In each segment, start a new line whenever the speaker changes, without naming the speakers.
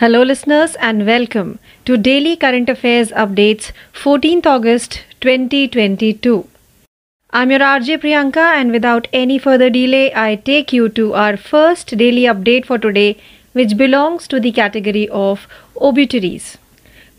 Hello, listeners, and welcome to Daily Current Affairs Updates, 14th August 2022. I'm your RJ Priyanka, and without any further delay, I take you to our first daily update for today, which belongs to the category of obituaries.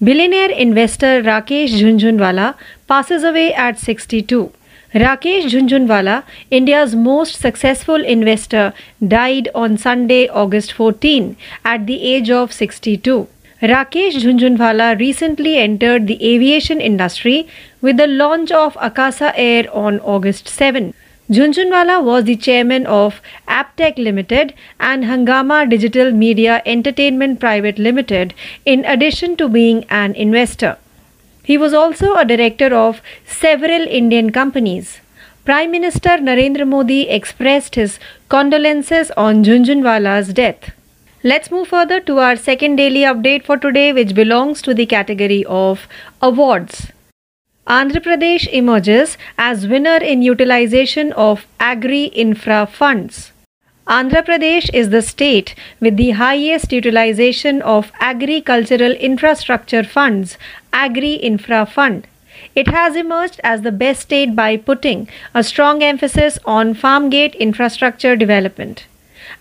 Billionaire investor Rakesh Jhunjhunwala passes away at 62. Rakesh Jhunjhunwala, India's most successful investor, died on Sunday, August 14, at the age of 62. Rakesh Jhunjhunwala recently entered the aviation industry with the launch of Akasa Air on August 7. Jhunjhunwala was the chairman of Aptech Limited and Hangama Digital Media Entertainment Private Limited in addition to being an investor. He was also a director of several Indian companies. Prime Minister Narendra Modi expressed his condolences on Jhunjhunwala's death. Let's move further to our second daily update for today, which belongs to the category of awards. Andhra Pradesh emerges as winner in utilization of agri infra funds. Andhra Pradesh is the state with the highest utilization of agricultural infrastructure funds, Agri Infra Fund. It has emerged as the best state by putting a strong emphasis on farm gate infrastructure development.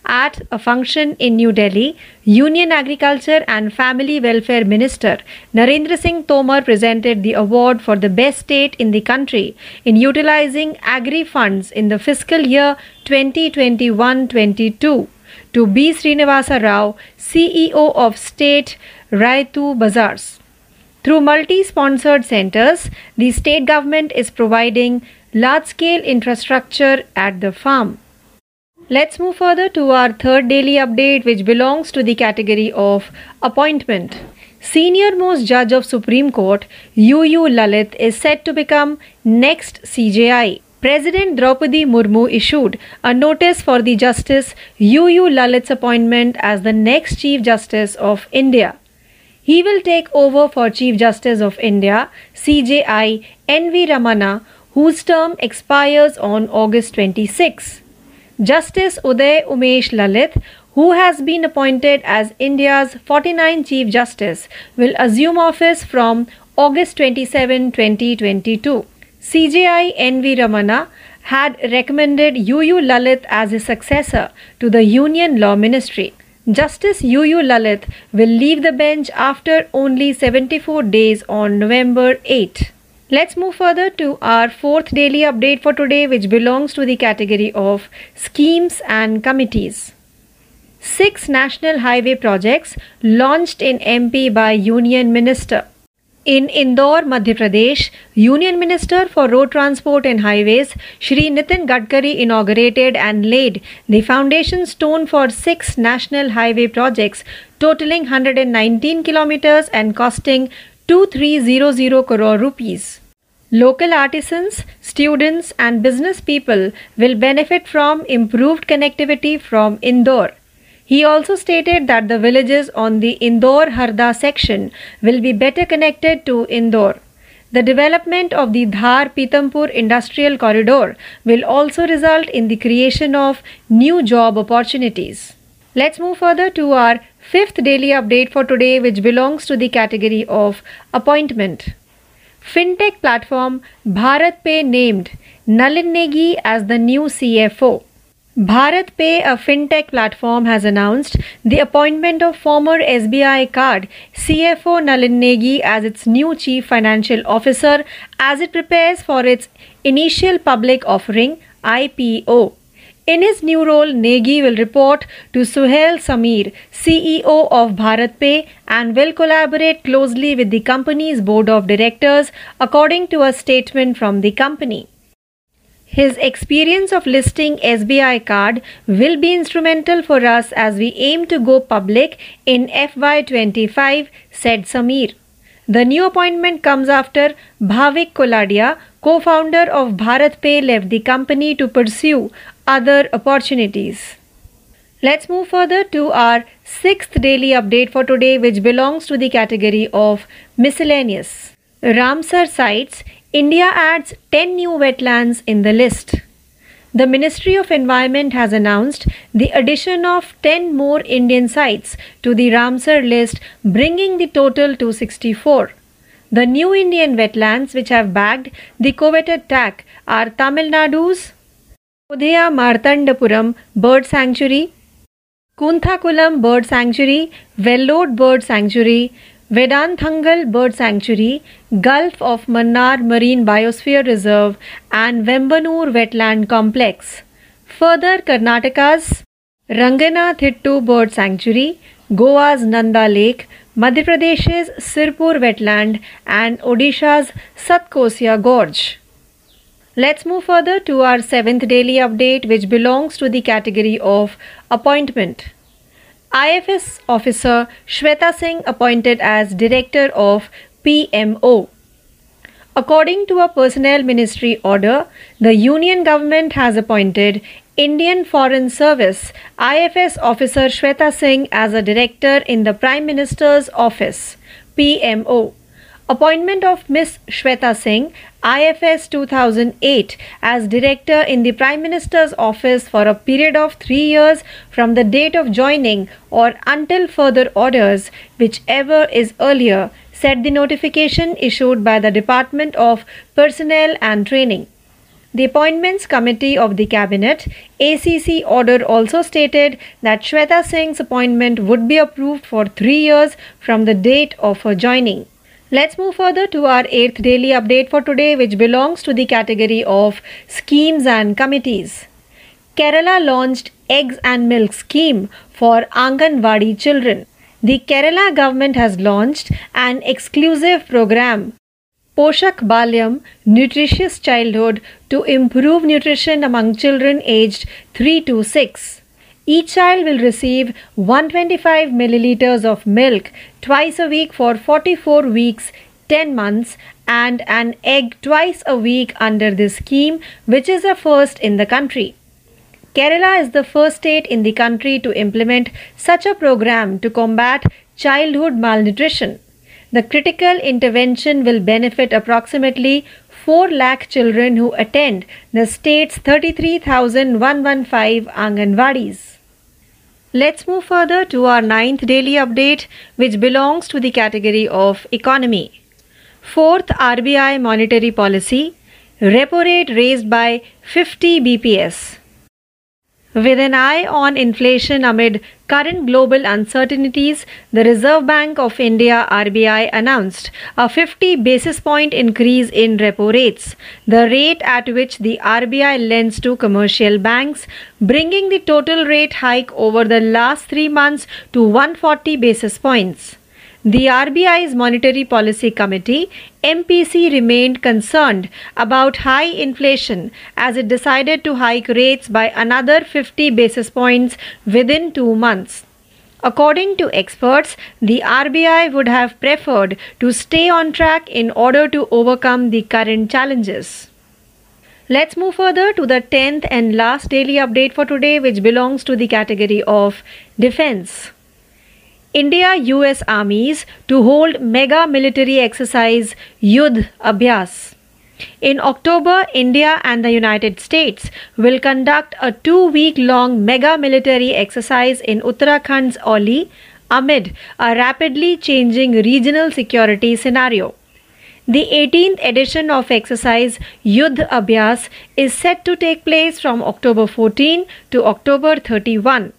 At a function in New Delhi, Union Agriculture and Family Welfare Minister Narendra Singh Tomar presented the award for the best state in the country in utilizing agri funds in the fiscal year 2021-22 to B. Srinivasa Rao, CEO of State Raitu Bazaars. Through multi sponsored centers, the state government is providing large scale infrastructure at the farm. Let's move further to our third daily update, which belongs to the category of appointment. Senior most judge of Supreme Court, UU Lalit, is set to become next CJI. President Draupadi Murmu issued a notice for the Justice UU Lalit's appointment as the next Chief Justice of India. He will take over for Chief Justice of India, CJI N.V. Ramana, whose term expires on August 26. Justice Uday Umesh Lalit, who has been appointed as India's 49th Chief Justice, will assume office from August 27, 2022. CJI N.V. Ramana had recommended UU Lalit as his successor to the Union Law Ministry. Justice UU Lalit will leave the bench after only 74 days on November 8. Let's move further to our fourth daily update for today, which belongs to the category of schemes and committees. Six national highway projects launched in MP by Union Minister. In Indore, Madhya Pradesh, Union Minister for Road Transport and Highways Shri Nitin Gadkari inaugurated and laid the foundation stone for six national highway projects totaling 119 kilometers and costing 2300 crore rupees. Local artisans, students, and business people will benefit from improved connectivity from Indore. He also stated that the villages on the Indore Harda section will be better connected to Indore. The development of the Dhar Pitampur Industrial Corridor will also result in the creation of new job opportunities. Let's move further to our fifth daily update for today, which belongs to the category of appointment. Fintech platform BharatPe named Nalin Negi as the new CFO. BharatPe, a fintech platform, has announced the appointment of former SBI card CFO Nalin Negi as its new chief financial officer as it prepares for its initial public offering IPO. In his new role, Negi will report to Suhail Samir, CEO of BharatPay, and will collaborate closely with the company's board of directors, according to a statement from the company. His experience of listing SBI card will be instrumental for us as we aim to go public in FY25, said Samir. The new appointment comes after Bhavik Koladia, co-founder of BharatPay, left the company to pursue other opportunities. Let's move further to our sixth daily update for today, which belongs to the category of miscellaneous. Ramsar sites India adds 10 new wetlands in the list. the Ministry of Environment has announced the addition of 10 more Indian sites to the Ramsar list, bringing the total to 64. The new Indian wetlands which have bagged the coveted tag are Tamil Nadu's Udaya Marthandapuram bird sanctuary Kunthakulam bird sanctuary Vellode bird sanctuary Vedanthangal bird sanctuary gulf of Mannar marine biosphere reserve and Vembanur wetland complex further Karnataka's Ranganathittu bird sanctuary Goa's Nanda lake Madhya Pradesh's Sirpur wetland and Odisha's Satkosia gorge. Let's move further to our seventh daily update, which belongs to the category of appointment. IFS officer Shweta Singh appointed as director of PMO. According to a personnel ministry order, the union government has appointed Indian Foreign Service IFS officer Shweta Singh as a director in the Prime Minister's office PMO. Appointment of Ms. Shweta Singh IFS 2008 as director in the Prime Minister's office for a period of 3 years from the date of joining or until further orders, whichever is earlier, said the notification issued by the Department of Personnel and Training. The Appointments Committee of the Cabinet ACC order also stated that Shweta Singh's appointment would be approved for 3 years from the date of her joining. Let's move further to our eighth daily update for today, which belongs to the category of schemes and committees. Kerala launched Eggs and Milk Scheme for Anganwadi children. The Kerala government has launched an exclusive program, Poshak Balyam Nutritious Childhood, to improve nutrition among children aged 3 to 6. Each child will receive 125 milliliters of milk twice a week for 44 weeks, 10 months, and an egg twice a week under this scheme, which is a first in the country. Kerala is the first state in the country to implement such a program to combat childhood malnutrition. The critical intervention will benefit approximately 4 lakh children who attend the state's 33,115 Anganwadis. Let's move further to our ninth daily update, which belongs to the category of economy. Fourth RBI monetary policy, repo rate raised by 50 BPS. With an eye on inflation amid current global uncertainties, the Reserve Bank of India RBI announced a 50 basis point increase in repo rates, the rate at which the RBI lends to commercial banks, bringing the total rate hike over the last 3 months to 140 basis points. The RBI's Monetary Policy Committee MPC remained concerned about high inflation as it decided to hike rates by another 50 basis points within 2 months. According to experts, the RBI would have preferred to stay on track in order to overcome the current challenges. Let's move further to the 10th and last daily update for today, which belongs to the category of defense. India US armies to hold mega military exercise Yudh Abhyas. In October, India and the United States will conduct a two week long mega military exercise in Uttarakhand's Oli amid a rapidly changing regional security scenario. The 18th edition of exercise Yudh Abhyas is set to take place from October 14 to October 31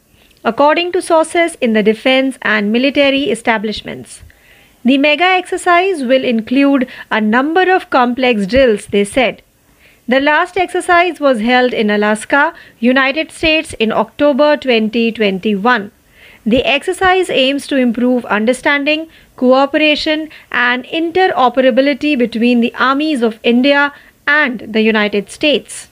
according to sources in the defense and military establishments. The mega exercise will include a number of complex drills, they said. The last exercise was held in Alaska, United States in October 2021. The exercise aims to improve understanding, cooperation, and interoperability between the armies of India and the United States.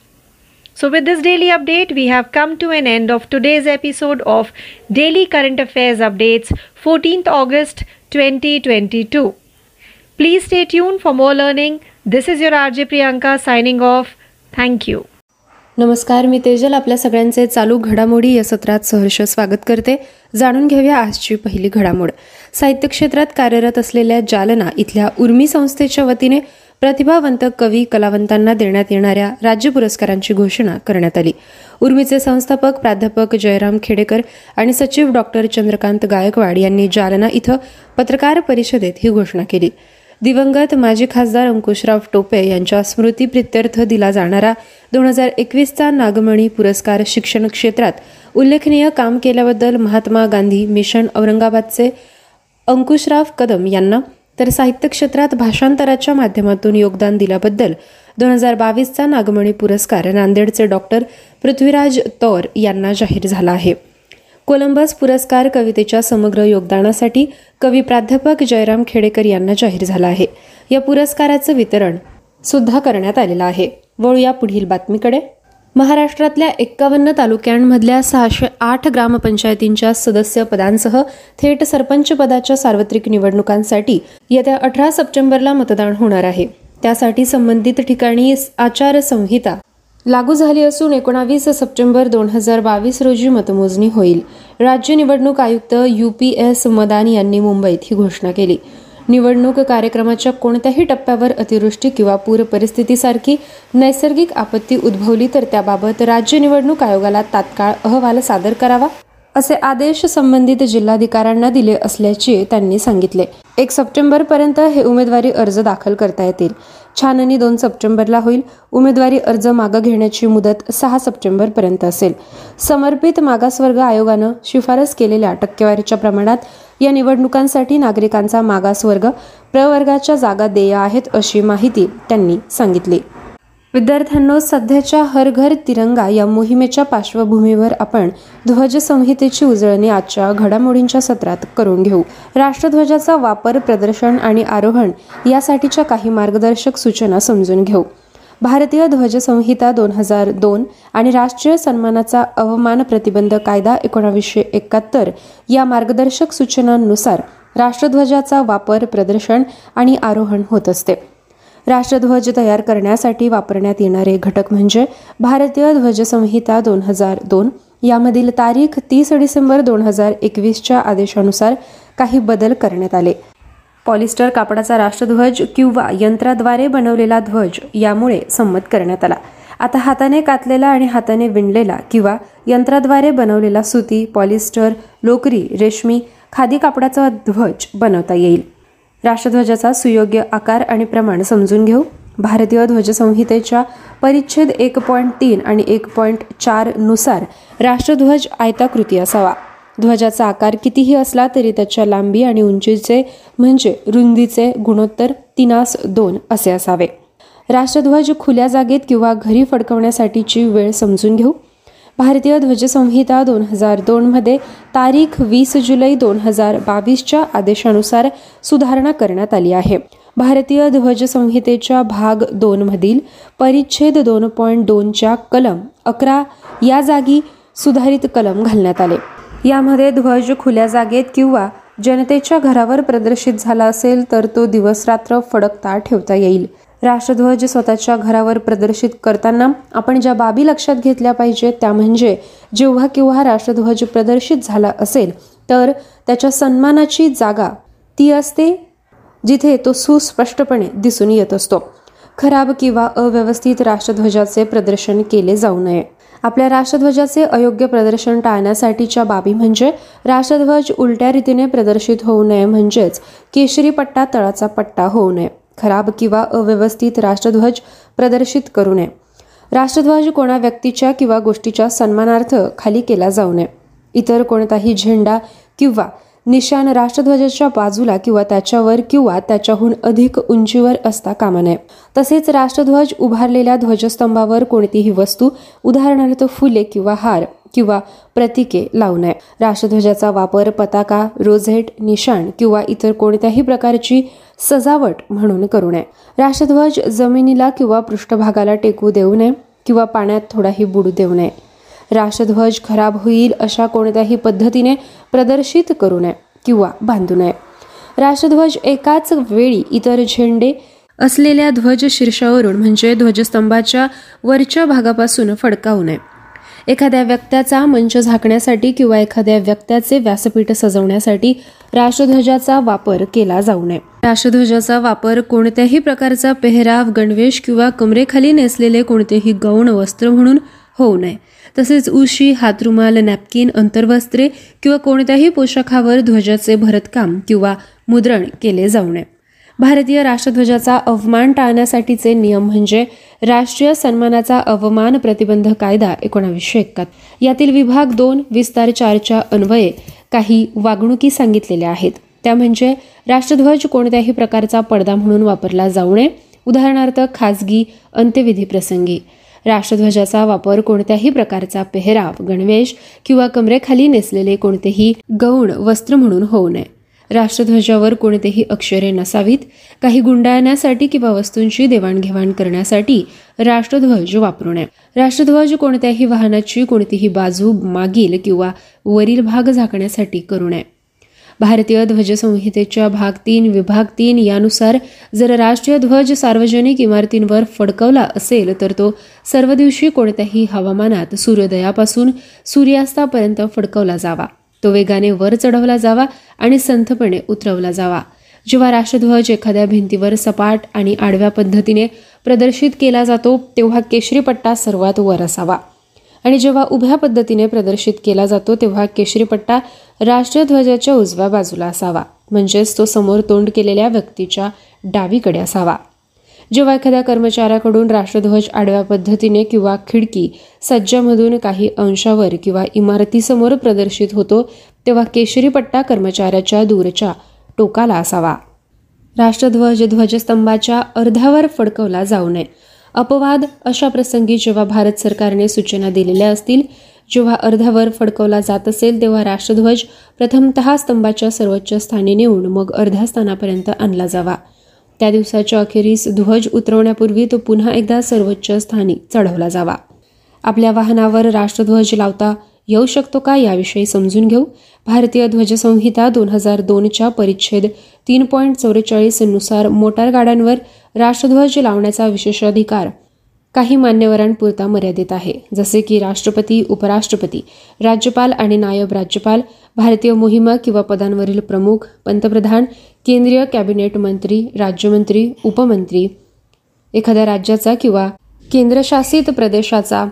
So, with this daily update, we have come to an end of today's episode of Daily Current Affairs Updates, 14th August 2022. Please stay tuned for more learning. This is your RJ Priyanka signing off. Thank you.
नमस्कार मी तेजल आपल्या सगळ्यांचे चालू घडामोडी या सत्रात सहर्ष स्वागत करते जाणून घेऊया आजची पहिली घडामोड साहित्य क्षेत्रात कार्यरत असलेल्या जालना इथल्या उर्मी संस्थेच्या वतीने प्रतिभावंत कवी कलावंतांना देण्यात येणाऱ्या राज्य पुरस्कारांची घोषणा करण्यात आली. उर्मीचे संस्थापक प्राध्यापक जयराम खेडेकर आणि सचिव डॉक्टर चंद्रकांत गायकवाड यांनी जालना इथं पत्रकार परिषदेत ही घोषणा केली. दिवंगत माजी खासदार अंकुशराव टोपे यांच्या स्मृतीप्रित्यर्थ दिला जाणारा दोन हजार एकवीसचा नागमणी पुरस्कार शिक्षण क्षेत्रात उल्लेखनीय काम केल्याबद्दल महात्मा गांधी मिशन औरंगाबादचे अंकुशराव कदम यांना तर साहित्य क्षेत्रात भाषांतराच्या माध्यमातून योगदान दिल्याबद्दल दोन हजार बावीसचा नागमणी पुरस्कार नांदेडचे डॉक्टर पृथ्वीराज तौर यांना जाहीर झाला आहे. कोलंबस पुरस्कार कवितेच्या समग्र योगदानासाठी कवी प्राध्यापक जयराम खेडेकर यांना जाहीर झाला आहे. या पुरस्काराचं वितरण सुद्धा करण्यात आलेलं आहे. वळूया पुढील बातमीकडे. महाराष्ट्रातल्या एक्कावन्न तालुक्यांमधल्या सहाशे आठ ग्रामपंचायतींच्या सदस्य पदांसह थेट सरपंच पदाच्या सार्वत्रिक निवडणुकांसाठी येत्या अठरा सप्टेंबरला मतदान होणार आहे. त्यासाठी संबंधित ठिकाणी आचारसंहिता लागू झाली असून एकोणावीस सप्टेंबर दोन हजार बावीस रोजी मतमोजणी होईल. राज्य निवडणूक आयुक्त यू पी एस मदान यांनी मुंबईत ही घोषणा केली. निवडणूक कार्यक्रमाच्या कोणत्याही टप्प्यावर अतिवृष्टी किंवा पूर परिस्थितीसारखी नैसर्गिक आपत्ती उद्भवली तर त्याबाबत राज्य निवडणूक आयोगाला तात्काळ अहवाल सादर करावा असे आदेश संबंधित जिल्हाधिकाऱ्यांना दिले असल्याचे त्यांनी सांगितले. एक सप्टेंबर पर्यंत हे उमेदवारी अर्ज दाखल करता येतील. छाननी दोन सप्टेंबरला होईल. उमेदवारी अर्ज मागं घेण्याची मुदत सहा सप्टेंबर पर्यंत असेल. समर्पित मागासवर्ग आयोगानं शिफारस केलेल्या टक्केवारीच्या प्रमाणात या निवडणुकांसाठी नागरिकांचा मागासवर्ग प्रवर्गाच्या जागा देय आहेत अशी माहिती त्यांनी सांगितली. विद्यार्थ्यांनो सध्याच्या हर घर तिरंगा या मोहिमेच्या पार्श्वभूमीवर आपण ध्वजसंहितेची उजळणी आजच्या घडामोडींच्या सत्रात करून घेऊ. राष्ट्रध्वजाचा वापर प्रदर्शन आणि आरोहण यासाठीच्या काही मार्गदर्शक सूचना समजून घेऊ. भारतीय ध्वजसंहिता दोन हजार दोन आणि राष्ट्रीय सन्मानाचा अवमान प्रतिबंध कायदा एकोणावीसशे एकाहत्तर या मार्गदर्शक सूचनांनुसार राष्ट्रध्वजाचा वापर प्रदर्शन आणि आरोहण होत असते. राष्ट्रध्वज तयार करण्यासाठी वापरण्यात येणारे घटक म्हणजे भारतीय ध्वजसंहिता दोन हजार दोन यामधील तारीख तीस डिसेंबर दोन हजार एकवीसच्या आदेशानुसार काही बदल करण्यात आले. पॉलिस्टर कापडाचा राष्ट्रध्वज किंवा यंत्राद्वारे बनवलेला ध्वज यामुळे संमत करण्यात आला. आता हाताने कातलेला आणि हाताने विणलेला किंवा यंत्राद्वारे बनवलेला सुती पॉलिस्टर लोकरी रेशमी खादी कापडाचा ध्वज बनवता येईल. राष्ट्रध्वजाचा सुयोग्य आकार आणि प्रमाण समजून घेऊ. भारतीय ध्वजसंहितेच्या परिच्छेद एक पॉईंट तीन आणि एक पॉईंट चारनुसार राष्ट्रध्वज आयताकृती असावा. ध्वजाचा आकार कितीही असला तरी त्याच्या लांबी आणि उंचीचे म्हणजे रुंदीचे गुणोत्तर तिनास दोन असे असावे. राष्ट्रध्वज खुल्या जागेत किंवा घरी फडकवण्यासाठीची वेळ समजून घेऊ. भारतीय ध्वजसंहिता दोन हजार दोनमध्ये तारीख वीस जुलै दोन हजार बावीसच्या आदेशानुसार सुधारणा करण्यात आली आहे. भारतीय ध्वजसंहितेच्या भाग दोनमधील परिच्छेद दोन पॉईंट दोनच्या कलम अकरा या जागी सुधारित कलम घालण्यात आले. यामध्ये ध्वज खुल्या जागेत किंवा जनतेच्या घरावर प्रदर्शित झाला असेल तर तो दिवस रात्र फडकता ठेवता येईल. राष्ट्रध्वज स्वतःच्या घरावर प्रदर्शित करताना आपण ज्या बाबी लक्षात घेतल्या पाहिजेत त्या म्हणजे जेव्हा केव्हा राष्ट्रध्वज प्रदर्शित झाला असेल तर त्याच्या सन्मानाची जागा ती असते जिथे तो सुस्पष्टपणे दिसून येत असतो. खराब किंवा अव्यवस्थित राष्ट्रध्वजाचे प्रदर्शन केले जाऊ नये. आपल्या राष्ट्रध्वजाचे अयोग्य प्रदर्शन टाळण्यासाठीच्या बाबी म्हणजे राष्ट्रध्वज उलट्या रीतीने प्रदर्शित होऊ नये म्हणजेच केशरी पट्टा तळाचा पट्टा होऊ नये खराब किंवा अव्यवस्थित राष्ट्रध्वज प्रदर्शित करू नये. राष्ट्रध्वज कोणा व्यक्तीच्या किंवा गोष्टीच्या सन्मानार्थ खाली केला जाऊ नये. इतर कोणताही झेंडा किंवा निशान राष्ट्रध्वजाच्या बाजूला किंवा त्याच्यावर किंवा त्याच्याहून अधिक उंचीवर असता कामा नये. तसेच राष्ट्रध्वज उभारलेल्या ध्वजस्तंभावर कोणतीही वस्तू उदाहरणार्थ फुले किंवा हार किंवा प्रतीके लावू नये. राष्ट्रध्वजाचा वापर पताका रोझेट निशाण किंवा इतर कोणत्याही प्रकारची सजावट म्हणून करू नये. राष्ट्रध्वज जमिनीला किंवा पृष्ठभागाला टेकू देऊ नये किंवा पाण्यात थोडाही बुडू देऊ नये. राष्ट्रध्वज खराब होईल अशा कोणत्याही पद्धतीने प्रदर्शित करू नये किंवा बांधू नये. राष्ट्रध्वज एकाच वेळी इतर झेंडे असलेल्या ध्वज शीर्षावरून म्हणजे ध्वजस्तंभाच्या वरच्या भागापासून फडकावू नये. एखाद्या व्यक्त्याचा मंच झाकण्यासाठी किंवा एखाद्या व्यक्त्याचे व्यासपीठ सजवण्यासाठी राष्ट्रध्वजाचा वापर केला जाऊ नये. राष्ट्रध्वजाचा वापर कोणत्याही प्रकारचा पेहराव गणवेश किंवा कमरेखाली नेसलेले कोणतेही गौण वस्त्र म्हणून होऊ नये. तसेच उशी हातरुमाल नॅपकिन अंतर्वस्त्रे किंवा कोणत्याही पोशाखावर ध्वजाचे भरतकाम किंवा मुद्रण केले जाऊ नये. भारतीय राष्ट्रध्वजाचा अवमान टाळण्यासाठीचे नियम म्हणजे राष्ट्रीय सन्मानाचा अवमान प्रतिबंध कायदा एकोणावीसशे एकाहत्तर यातील विभाग दोन विस्तार चारच्या अन्वये काही वागणुकी सांगितलेल्या आहेत. त्या म्हणजे राष्ट्रध्वज कोणत्याही प्रकारचा पडदा म्हणून वापरला जाऊ नये. उदाहरणार्थ खाजगी अंत्यविधी प्रसंगी. राष्ट्रध्वजाचा वापर कोणत्याही प्रकारचा पेहराव गणवेश किंवा कमरेखाली नेसलेले कोणतेही गौण वस्त्र म्हणून होऊ नये. राष्ट्रध्वजावर कोणतेही अक्षरे नसावीत. काही गुंडाळण्यासाठी किंवा वस्तूंची देवाणघेवाण करण्यासाठी राष्ट्रध्वज वापरू नये. राष्ट्रध्वज कोणत्याही वाहनाची कोणतीही बाजू मागील किंवा वरील भाग झाकण्यासाठी करू नये. भारतीय ध्वज संहितेच्या भाग तीन विभाग तीन यानुसार जर राष्ट्रीय ध्वज सार्वजनिक इमारतींवर फडकवला असेल तर तो सर्व दिवशी कोणत्याही हवामानात सूर्योदयापासून सूर्यास्तापर्यंत फडकवला जावा. तो वेगाने वर चढवला जावा आणि संथपणे उतरवला जावा. जेव्हा राष्ट्रध्वज एखाद्या भिंतीवर सपाट आणि आडव्या पद्धतीने प्रदर्शित केला जातो तेव्हा केशरी पट्टा सर्वात वर असावा. आणि जेव्हा उभ्या पद्धतीने प्रदर्शित केला जातो तेव्हा केशरी पट्टा उजव्या बाजूला असावा. म्हणजेच तो समोर तोंड केलेल्या व्यक्तीच्या डावीकडे असावा. जेव्हा एखाद्या कर्मचाऱ्याकडून राष्ट्रध्वज आडव्या पद्धतीने किंवा खिडकी सज्जामधून काही अंशावर किंवा इमारतीसमोर प्रदर्शित होतो तेव्हा केशरी पट्टा कर्मचाऱ्याच्या दूरच्या टोकाला असावा. राष्ट्रध्वज ध्वजस्तंभाच्या अर्ध्यावर फडकवला जाऊ नये. अपवाद अशा प्रसंगी जेव्हा भारत सरकारने सूचना दिलेल्या असतील जेव्हा अर्ध्यावर फडकवला जात असेल तेव्हा राष्ट्रध्वज प्रथमतः स्तंभाच्या सर्वोच्च स्थानी नेऊन मग अर्ध्या स्थानापर्यंत आणला जावा. त्या दिवसाच्या अखेरीस ध्वज उतरवण्यापूर्वी तो पुन्हा एकदा सर्वोच्च स्थानी चढवला जावा. आपल्या वाहनावर राष्ट्रध्वज लावता येऊ शकतो का याविषयी समजून घेऊ. भारतीय ध्वजसंहिता दोन हजार दोनच्या परिच्छेद तीन पॉईंट चौवेचाळीसनुसार मोटारगाड्यांवर मोटार गाड्यांवर राष्ट्रध्वज लावण्याचा विशेषाधिकार. काही मान्यवरांपुरता मर्यादित आहे. जसे की राष्ट्रपती उपराष्ट्रपती राज्यपाल आणि नायब राज्यपाल भारतीय मोहिमा किंवा पदांवरील प्रमुख पंतप्रधान केंद्रीय कॅबिनेट मंत्री राज्यमंत्री उपमंत्री एखाद्या राज्याचा किंवा केंद्रशासित प्रदेशाचा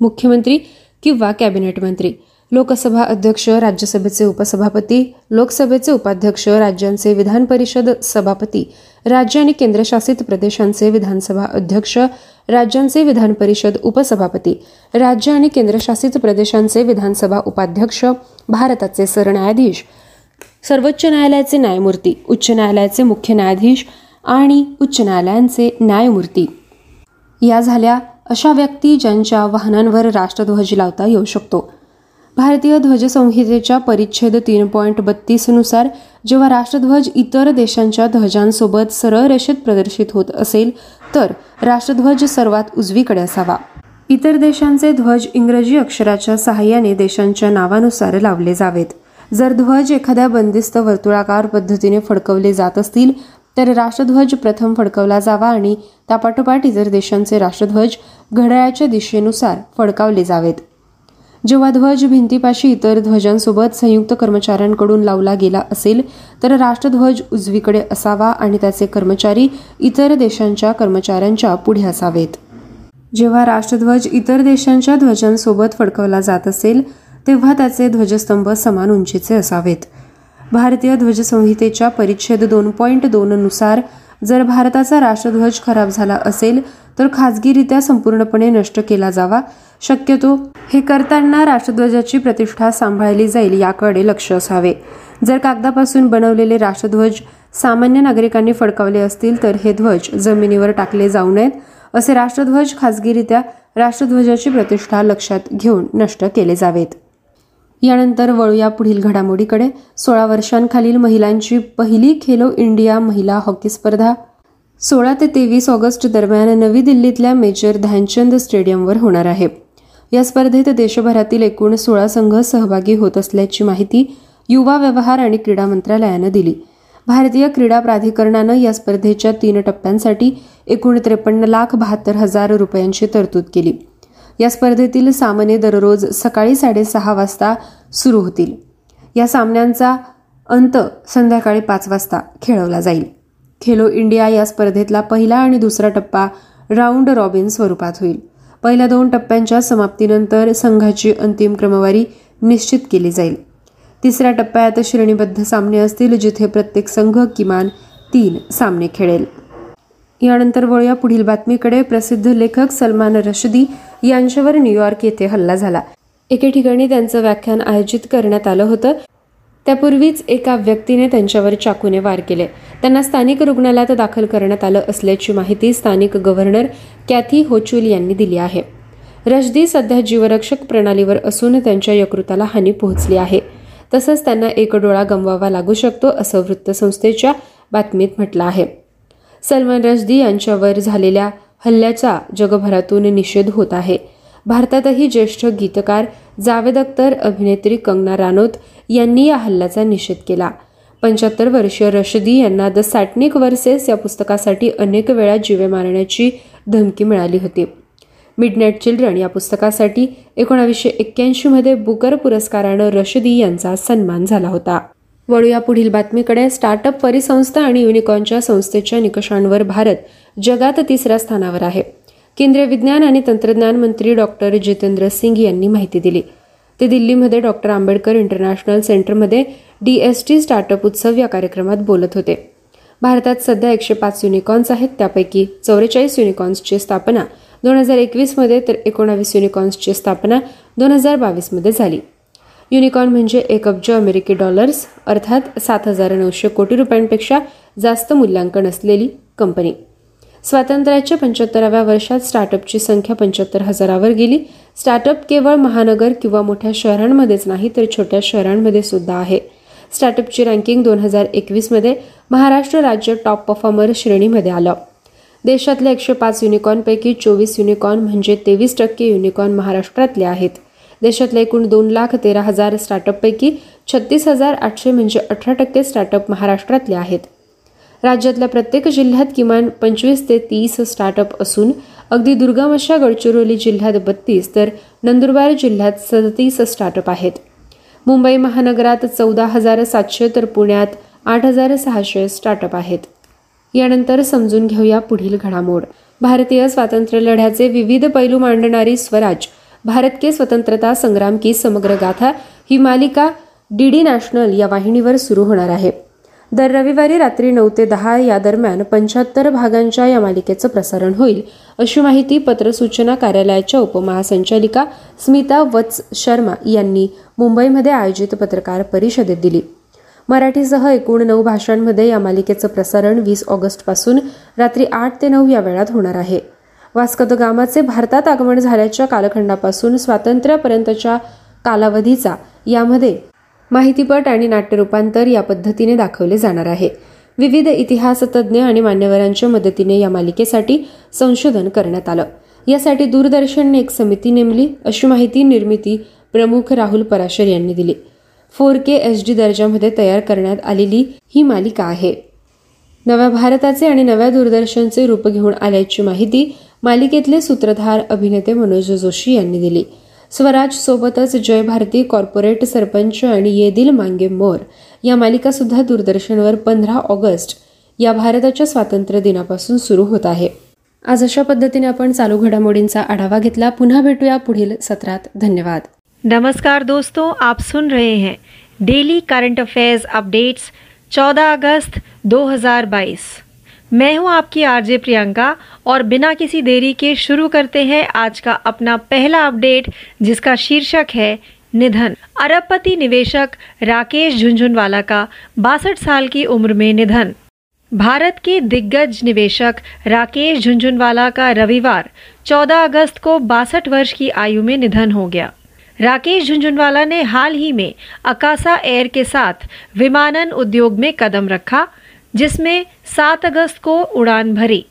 मुख्यमंत्री किंवा कॅबिनेट मंत्री. लोकसभा अध्यक्ष राज्यसभेचे उपसभापती लोकसभेचे उपाध्यक्ष राज्यांचे विधान परिषद सभापती राज्य आणि केंद्रशासित प्रदेशांचे विधानसभा अध्यक्ष राज्यांचे विधान परिषद उपसभापती राज्य आणि केंद्रशासित प्रदेशांचे विधानसभा उपाध्यक्ष भारताचे सरन्यायाधीश सर्वोच्च न्यायालयाचे न्यायमूर्ती उच्च न्यायालयाचे मुख्य न्यायाधीश आणि उच्च न्यायालयांचे न्यायमूर्ती. या झाल्या अशा व्यक्ती ज्यांच्या वाहनांवर राष्ट्रध्वज लावता येऊ शकतो. भारतीय ध्वजसंहितेच्या परिच्छेद तीन पॉईंट बत्तीसनुसार जेव्हा राष्ट्रध्वज इतर देशांच्या ध्वजांसोबत सरळ रेषेत प्रदर्शित होत असेल तर राष्ट्रध्वज सर्वात उजवीकडे असावा. इतर देशांचे ध्वज इंग्रजी अक्षराच्या सहाय्याने देशांच्या नावानुसार लावले जावेत. जर ध्वज एखाद्या बंदिस्त वर्तुळाकार पद्धतीने फडकवले जात असतील तर राष्ट्रध्वज प्रथम फडकवला जावा आणि त्यापाठोपाठ इतर देशांचे राष्ट्रध्वज घड्याळाच्या दिशेनुसार फडकावले जावेत. जेव्हा ध्वज भिंतीपाशी इतर ध्वजांसोबत संयुक्त कर्मचाऱ्यांकडून लावला गेला असेल तर राष्ट्रध्वज उजवीकडे असावा आणि त्याचे कर्मचारी इतर देशांच्या कर्मचाऱ्यांच्या पुढे असावेत. जेव्हा राष्ट्रध्वज इतर देशांच्या ध्वजांसोबत फडकवला जात असेल तेव्हा त्याचे ध्वजस्तंभ समान उंचीचे असावेत. भारतीय ध्वजसंहितेच्या परिच्छेद दोन पॉईंट दोन नुसार जर भारताचा राष्ट्रध्वज खराब झाला असेल तर खाजगीरित्या संपूर्णपणे नष्ट केला जावा. शक्यतो हे करताना राष्ट्रध्वजाची प्रतिष्ठा सांभाळली जाईल याकडे लक्ष असावे. जर कागदापासून बनवलेले राष्ट्रध्वज सामान्य नागरिकांनी फडकावले असतील तर हे ध्वज जमिनीवर टाकले जाऊ नयेत असे राष्ट्रध्वज खाजगीरित्या राष्ट्रध्वजाची प्रतिष्ठा लक्षात घेऊन नष्ट केले जावेत. यानंतर वळूया पुढील घडामोडीकडे. सोळा वर्षांखालील महिलांची पहिली खेलो इंडिया महिला हॉकी स्पर्धा. सोळा ते तेवीस ऑगस्ट दरम्यान नवी दिल्लीतल्या मेजर ध्यानचंद स्टेडियमवर होणार आहे. या स्पर्धेत देशभरातील एकूण सोळा संघ सहभागी होत असल्याची माहिती युवा व्यवहार आणि क्रीडा मंत्रालयानं दिली. भारतीय क्रीडा प्राधिकरणानं या स्पर्धेच्या तीन टप्प्यांसाठी एकूण त्रेपन्न लाख बहात्तर हजार रुपयांची तरतूद केली. या स्पर्धेतील सामने दररोज सकाळी साडेसहा वाजता सुरू होतील. या सामन्यांचा अंत संध्याकाळी पाच वाजता खेळवला जाईल. खेलो इंडिया या स्पर्धेतला पहिला आणि दुसरा टप्पा राऊंड रॉबिन स्वरूपात होईल. पहिल्या दोन टप्प्यांच्या समाप्तीनंतर संघाची अंतिम क्रमवारी निश्चित केली जाईल. तिसऱ्या टप्प्यात श्रेणीबद्ध सामने असतील जिथे प्रत्येक संघ किमान तीन सामने खेळेल. यानंतर वळूया पुढील बातमीकडे. प्रसिद्ध लेखक सलमान रशदी यांच्यावर न्यूयॉर्क येथे हल्ला झाला. एके ठिकाणी त्यांचं व्याख्यान आयोजित करण्यात आलं होतं. त्यापूर्वीच एका व्यक्तीने त्यांच्यावर चाकूने वार केले. त्यांना स्थानिक रुग्णालयात दाखल करण्यात आलं असल्याची माहिती स्थानिक गव्हर्नर कॅथी होचुल यांनी दिली आहे. रशदी सध्या जीवरक्षक प्रणालीवर असून त्यांच्या यकृताला हानी पोहोचली आहे. तसंच त्यांना एक डोळा गमवावा लागू शकतो असं वृत्तसंस्थेच्या बातमीत म्हटलं आहे. सलमान रशदी यांच्यावर झालेल्या हल्ल्याचा जगभरातून निषेध होत आहे. भारतातही ज्येष्ठ गीतकार जावेद अख्तर अभिनेत्री कंगना रानोत यांनी या हल्ल्याचा निषेध केला. पंच्याहत्तर वर्षीय रशदी यांना द सॅटनिक वर्सेस या पुस्तकासाठी अनेक वेळा जीवे मारण्याची धमकी मिळाली होती. मिडनाईट चिल्ड्रन या पुस्तकासाठी एकोणावीसशे एक्क्याऐंशीमध्ये बुकर पुरस्कारानं रशदी यांचा सन्मान झाला होता. वळूया पुढील बातमीकडे. स्टार्टअप परिसंस्था आणि युनिकॉनच्या संस्थेच्या निकषांवर भारत जगात तिसऱ्या स्थानावर आहे. केंद्रीय विज्ञान आणि तंत्रज्ञान मंत्री डॉक्टर जितेंद्र सिंग यांनी माहिती दिली. ते दिल्लीमध्ये डॉक्टर आंबेडकर इंटरनॅशनल सेंटरमध्ये डीएसटी स्टार्टअप उत्सव या कार्यक्रमात बोलत होते. भारतात सध्या एकशे पाच युनिकॉर्न्स आहेत. त्यापैकी चौवेचाळीस युनिकॉन्सची स्थापना दोन हजार एकवीसमध्ये तर एकोणावीस युनिकॉन्सची स्थापना दोन हजार बावीसमध्ये झाली. युनिकॉर्न म्हणजे एक अब्ज अमेरिकी डॉलर्स अर्थात सात हजार नऊशे कोटी रुपयांपेक्षा जास्त मूल्यांकन असलेली कंपनी. स्वातंत्र्याच्या पंच्याहत्तराव्या वर्षात स्टार्टअपची संख्या पंच्याहत्तर हजारावर गेली. स्टार्टअप केवळ महानगर किंवा मोठ्या शहरांमध्येच नाही तर छोट्या शहरांमध्ये सुद्धा आहे. स्टार्टअपची रँकिंग दोन हजार एकवीसमध्ये महाराष्ट्र राज्य टॉप परफॉर्मर श्रेणीमध्ये आलं. देशातल्या एकशे पाच युनिकॉर्नपैकी चोवीस युनिकॉर्न म्हणजे तेवीस टक्के युनिकॉर्न महाराष्ट्रातले आहेत. देशातल्या एकूण दोन लाख तेरा हजार स्टार्टअपपैकी छत्तीस हजार आठशे म्हणजे अठरा टक्के स्टार्टअप महाराष्ट्रातले आहेत. राज्यातल्या प्रत्येक जिल्ह्यात किमान पंचवीस ते तीस स्टार्टअप असून अगदी दुर्गम अशा गडचिरोली जिल्ह्यात बत्तीस तर नंदुरबार जिल्ह्यात सदतीस स्टार्टअप आहेत. मुंबई महानगरात चौदा हजार सातशे तर पुण्यात आठ हजार सहाशे स्टार्टअप आहेत. यानंतर समजून घेऊया पुढील घडामोड. भारतीय स्वातंत्र्य लढ्याचे विविध पैलू मांडणारी स्वराज भारत के स्वतंत्रता संग्राम की समग्र गाथा ही मालिका डीडी नॅशनल या वाहिनीवर सुरू होणार आहे. दर रविवारी रात्री नऊ ते दहा या दरम्यान पंच्याहत्तर भागांच्या या मालिकेचं प्रसारण होईल अशी माहिती पत्रसूचना कार्यालयाच्या उपमहासंचालिका स्मिता वत्स शर्मा यांनी मुंबईमध्ये आयोजित पत्रकार परिषदेत दिली. मराठीसह एकूण नऊ भाषांमध्ये या मालिकेचं प्रसारण वीस ऑगस्टपासून रात्री आठ ते नऊ या वेळात होणार आहे. वास्कद गामाचे भारतात आगमन झाल्याच्या कालखंडापासून स्वातंत्र्यापर्यंतच्या कालावधीचा यामध्ये माहितीपट आणि नाट्यरूपांतर या पद्धतीने दाखवले जाणार आहे. विविध इतिहासतज्ञ आणि मान्यवरांच्या मदतीने या मालिकेसाठी संशोधन करण्यात आलं. यासाठी दूरदर्शनने एक समिती नेमली. अशी माहिती निर्मिती प्रमुख राहुल पराशर यांनी दिली. फोर के एच डी दर्जामध्ये तयार करण्यात आलेली ही मालिका आहे. नव्या भारताचे आणि नव्या दूरदर्शनचे रूप घेऊन आल्याची माहिती मालिकेतले सूत्रधार अभिनेते मनोज जोशी यांनी दिली. स्वराज सोबतच जय भारती कॉर्पोरेट सरपंच आणि ये दिल मांगे मोर या मालिका सुद्धा दूरदर्शनवर पंधरा ऑगस्ट या भारताच्या स्वातंत्र्य दिनापासून सुरू होत आहे. आज अशा पद्धतीने आपण चालू घडामोडींचा आढावा घेतला. पुन्हा भेटूया पुढील सत्रात. धन्यवाद.
नमस्कार दोस्तों आप सुन रहे हैं डेली करंट अफेयर्स अपडेट्स 14 अगस्त 2022 मैं हूँ आपकी आरजे प्रियंका और बिना किसी देरी के शुरू करते हैं आज का अपना पहला अपडेट, जिसका शीर्षक है निधन। अरबपति निवेशक राकेश झुंझुनवाला का बासठ साल की उम्र में निधन। भारत के दिग्गज निवेशक राकेश झुंझुनवाला का रविवार 14 अगस्त को बासठ वर्ष की आयु में निधन हो गया। राकेश झुंझुनवाला ने हाल ही में अकासा एयर के साथ विमानन उद्योग में कदम रखा। जिसमें 7 अगस्त को उड़ान भरी।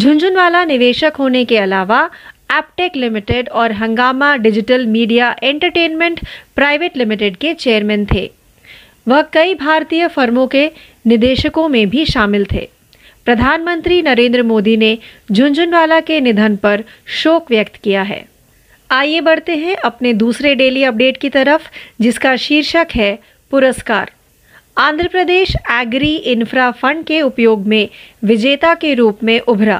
झुंझुनवाला निवेशक होने के अलावा एपटेक लिमिटेड और Hungama digital media entertainment private limited के चेयरमैन थे। वह कई भारतीय फर्मों के निदेशकों में भी शामिल थे। प्रधानमंत्री नरेंद्र मोदी ने झुंझुनवाला के निधन पर शोक व्यक्त किया है। आइए बढ़ते हैं अपने दूसरे डेली अपडेट की तरफ़, जिसका शीर्षक है पुरस्कार। Andhra Pradesh agri infra fund के उपयोग में विजेता के रूप में उभरा।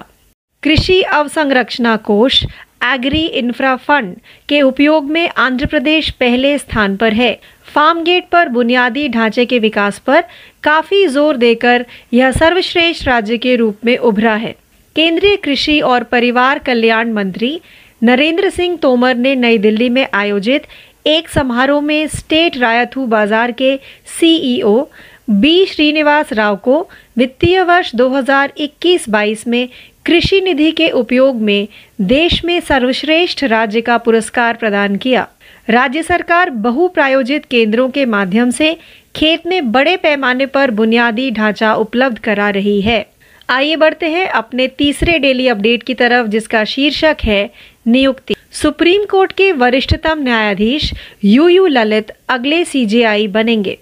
कृषि अवसंरचना कोष एग्री इंफ्रा फंड के उपयोग में आंध्र प्रदेश पहले स्थान पर है। फार्म गेट पर बुनियादी ढांचे के विकास पर काफ़ी ज़ोर देकर यह सर्वश्रेष्ठ राज्य के रूप में उभरा है। केंद्रीय कृषि और परिवार कल्याण मंत्री नरेंद्र सिंह तोमर ने नई दिल्ली में आयोजित एक समारोह में स्टेट रायथू बाज़ार के सीईओ बी श्रीनिवास राव को वित्तीय वर्ष 2021-22 में कृषि निधि के उपयोग में देश में सर्वश्रेष्ठ राज्य का पुरस्कार प्रदान किया। राज्य सरकार बहु प्रायोजित केंद्रों के माध्यम से खेत में बड़े पैमाने पर बुनियादी ढांचा उपलब्ध करा रही है। आइए बढ़ते हैं अपने तीसरे डेली अपडेट की तरफ़, जिसका शीर्षक है नियुक्ति। सुप्रीम कोर्ट के वरिष्ठतम न्यायाधीश यू यू ललित अगले सीजेआई बनेंगे।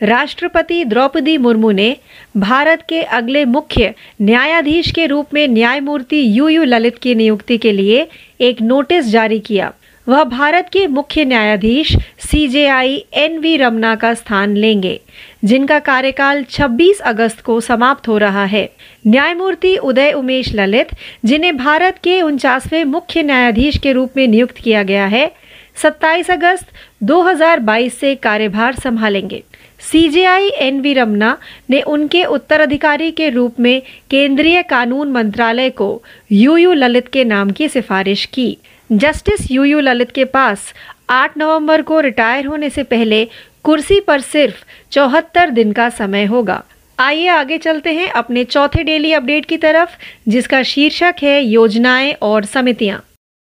राष्ट्रपति द्रौपदी मुर्मू ने भारत के अगले मुख्य न्यायाधीश के रूप में न्यायमूर्ति यू यू ललित की नियुक्ति के लिए एक नोटिस जारी किया। वह भारत के मुख्य न्यायाधीश सीजेआई एन वी रमना का स्थान लेंगे, जिनका कार्यकाल 26 अगस्त को समाप्त हो रहा है। न्यायमूर्ति उदय उमेश ललित, जिन्हें भारत के उनचासवें मुख्य न्यायाधीश के रूप में नियुक्त किया गया है 27 अगस्त 2022 से कार्यभार संभालेंगे। सीजेआई एन वी रमना ने उनके उत्तराधिकारी के रूप में केंद्रीय कानून मंत्रालय को यू यू ललित के नाम की सिफारिश की। जस्टिस यू यू ललित के पास 8 नवंबर को रिटायर होने से पहले कुर्सी पर सिर्फ़ चौहत्तर दिन का समय होगा आइए आगे चलते हैं अपने चौथे डेली अपडेट की तरफ़, जिसका शीर्षक है योजनाएँ और समितियाँ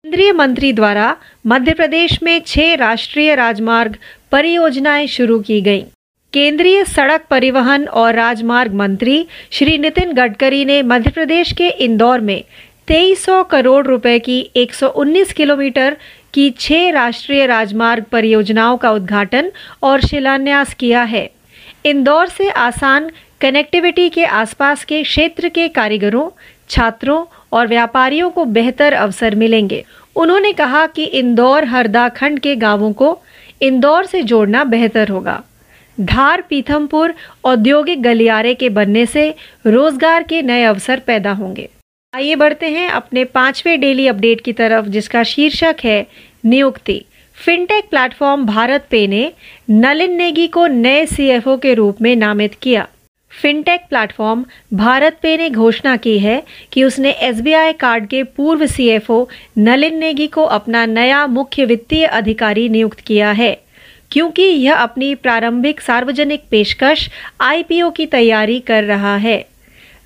केंद्रीय मंत्री द्वारा मध्य प्रदेश में छह राष्ट्रीय राजमार्ग परियोजनाएँ शुरू की गईं। केंद्रीय सड़क परिवहन और राजमार्ग मंत्री श्री नितिन गडकरी ने मध्य प्रदेश के इंदौर में 2300 करोड़ रुपए की 119 किलोमीटर की छह राष्ट्रीय राजमार्ग परियोजनाओं का उद्घाटन और शिलान्यास किया है। इंदौर से आसान कनेक्टिविटी के आसपास के क्षेत्र के कारीगरों, छात्रों और व्यापारियों को बेहतर अवसर मिलेंगे। उन्होंने कहा कि इंदौर हरदा खंड के गाँवों को इंदौर से जोड़ना बेहतर होगा। धार, पीथमपुर औद्योगिक गलियारे के बनने से रोज़गार के नए अवसर पैदा होंगे। आइए बढ़ते हैं अपने पाँचवें डेली अपडेट की तरफ़, जिसका शीर्षक है नियुक्ति। फिनटेक प्लेटफॉर्म भारत पे ने नलिन नेगी को नए सीएफओ के रूप में नामित किया। फिनटेक प्लेटफॉर्म भारत पे ने घोषणा की है कि उसने एसबीआई कार्ड के पूर्व सीएफओ नलिन नेगी को अपना नया मुख्य वित्तीय अधिकारी नियुक्त किया है। क्योंकि यह अपनी प्रारंभिक सार्वजनिक पेशकश आईपीओ की तैयारी कर रहा है।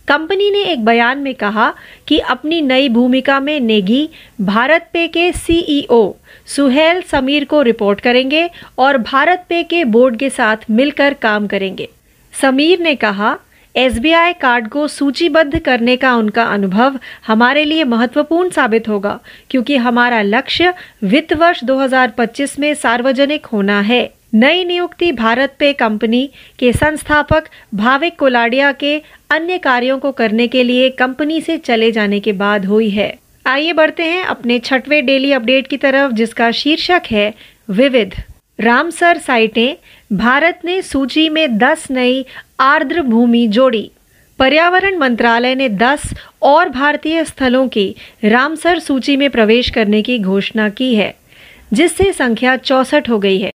कंपनी ने एक बयान में कहा कि अपनी नई भूमिका में नेगी, भारत पे के सीईओ सुहेल समीर को रिपोर्ट करेंगे और भारत पे के बोर्ड के साथ मिलकर काम करेंगे। समीर ने कहा, एसबीआई कार्ड को सूचीबद्ध करने का उनका अनुभव हमारे लिए महत्वपूर्ण साबित होगा, क्योंकि हमारा लक्ष्य वित्त वर्ष 2025 में सार्वजनिक होना है। नई नियुक्ति भारत पे कंपनी के संस्थापक भाविक कोलाडिया के अन्य कार्यों को करने के लिए कंपनी से चले जाने के बाद हुई है। आइए बढ़ते हैं अपने छठवें डेली अपडेट की तरफ़, जिसका शीर्षक है विविध। रामसर साइटें, भारत ने सूची में 10 नई आर्द्र भूमि जोड़ी। पर्यावरण मंत्रालय ने 10 और भारतीय स्थलों की रामसर सूची में प्रवेश करने की घोषणा की है, जिससे संख्या चौसठ हो गई है।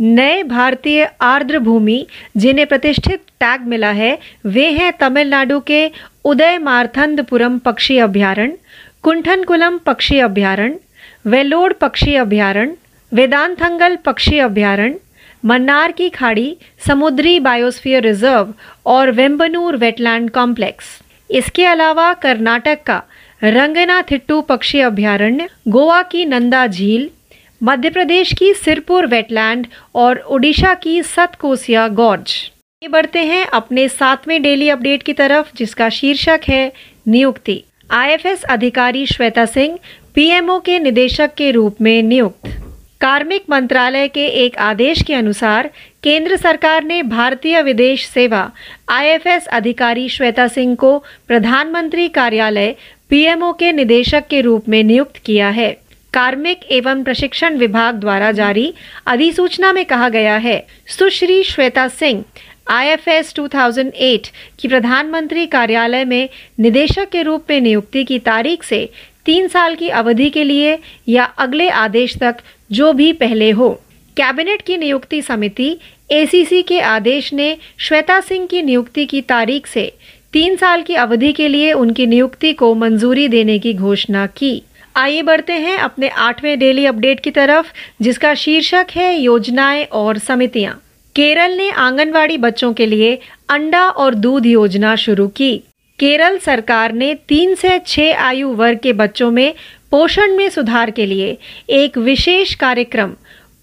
नए भारतीय आर्द्र भूमि जिन्हें प्रतिष्ठित टैग मिला है, वे हैं तमिलनाडु के उदय मारथंदपुरम पक्षी अभ्यारण्य, कुंठनकुलम पक्षी अभ्यारण्य, वेलोड पक्षी अभ्यारण्य वेदांतंगल पक्षी अभ्यारण्य, मन्नार की खाड़ी, समुद्री बायोस्फीयर रिज़र्व और वेम्बनूर वेटलैंड कॉम्प्लेक्स। इसके अलावा कर्नाटक का रंगना थिट्टू पक्षी अभ्यारण्य, गोवा की नंदा झील मध्य प्रदेश की सिरपुर वेटलैंड और ओडिशा की सतकोसिया गॉर्ज। ये बढ़ते हैं अपने सातवें डेली अपडेट की तरफ़, जिसका शीर्षक है नियुक्ति। आईएफएस अधिकारी श्वेता सिंह, पीएमओ के निदेशक के रूप में नियुक्त। कार्मिक मंत्रालय के एक आदेश के अनुसार, केंद्र सरकार ने भारतीय विदेश सेवा आईएफएस अधिकारी श्वेता सिंह को प्रधानमंत्री कार्यालय, पीएमओ के निदेशक के रूप में नियुक्त किया है। कार्मिक एवं प्रशिक्षण विभाग द्वारा जारी अधिसूचना में कहा गया है। सुश्री श्वेता सिंह आईएफएस 2008 की प्रधानमंत्री कार्यालय में निदेशक के रूप में नियुक्ति की तारीख से तीन साल की अवधि के लिए या अगले आदेश तक जो भी पहले हो। कैबिनेट की नियुक्ति समिति एसीसी के आदेश ने श्वेता सिंह की नियुक्ति की तारीख से तीन साल की अवधि के लिए उनकी नियुक्ति को मंजूरी देने की घोषणा की। आइए बढ़ते हैं अपने आठवें डेली अपडेट की तरफ़, जिसका शीर्षक है योजनाएँ और समितियाँ। केरल ने आंगनवाड़ी बच्चों के लिए अंडा और दूध योजना शुरू की। केरल सरकार ने तीन से छह आयु वर्ग के बच्चों में पोषण में सुधार के लिए एक विशेष कार्यक्रम,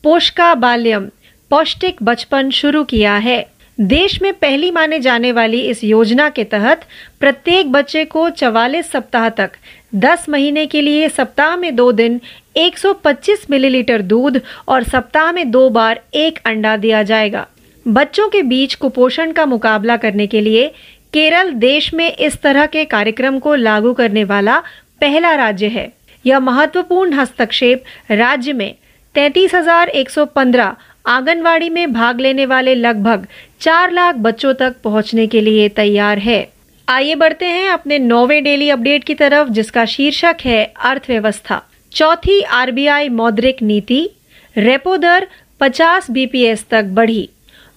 पोषका बाल्यम, पौष्टिक बचपन शुरू किया है। देश में पहली माने जाने वाली इस योजना के तहत प्रत्येक बच्चे को 44 सप्ताह तक 10 महीने के लिए सप्ताह में दो दिन 125 मिलीलीटर दूध और सप्ताह में दो बार एक अंडा दिया जाएगा। बच्चों के बीच कुपोषण का मुकाबला करने के लिए केरल देश में इस तरह के कार्यक्रम को लागू करने वाला पहला राज्य है। यह महत्वपूर्ण हस्तक्षेप राज्य में तैतीस हज़ार एक सौ पंद्रह आंगनवाड़ी में भाग लेने वाले लगभग चार लाख बच्चों तक पहुँचने के लिए तैयार है। आइए बढ़ते हैं अपने नौवे डेली अपडेट की तरफ़, जिसका शीर्षक है अर्थव्यवस्था। चौथी आरबीआई मौद्रिक नीति, रेपो दर 50 बीपीएस तक बढ़ी।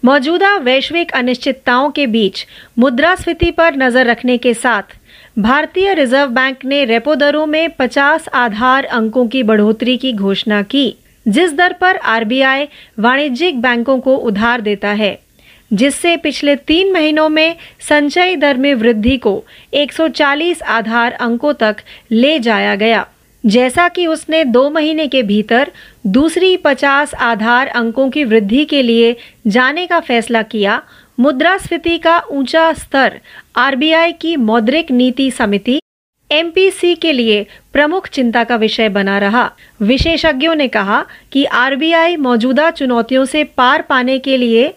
मौजूदा वैश्विक अनिश्चितताओं के बीच मुद्रास्फीति पर नज़र रखने के साथ, भारतीय रिज़र्व बैंक ने रेपो दरों में 50 आधार अंकों की बढ़ोतरी की घोषणा की, जिस दर पर आरबीआई वाणिज्यिक बैंकों को उधार देता है। जिससे पिछले तीन महीनों में संचयी दर में वृद्धि को 140 आधार अंकों तक ले जाया गया। जैसा कि उसने दो महीने के भीतर दूसरी 50 आधार अंकों की वृद्धि के लिए जाने का फैसला किया, मुद्रास्फीति का ऊँचा स्तर आरबीआई की मौद्रिक नीति समिति एमपीसी के लिए प्रमुख चिंता का विषय बना रहा। विशेषज्ञों ने कहा कि आरबीआई मौजूदा चुनौतियों से पार पाने के लिए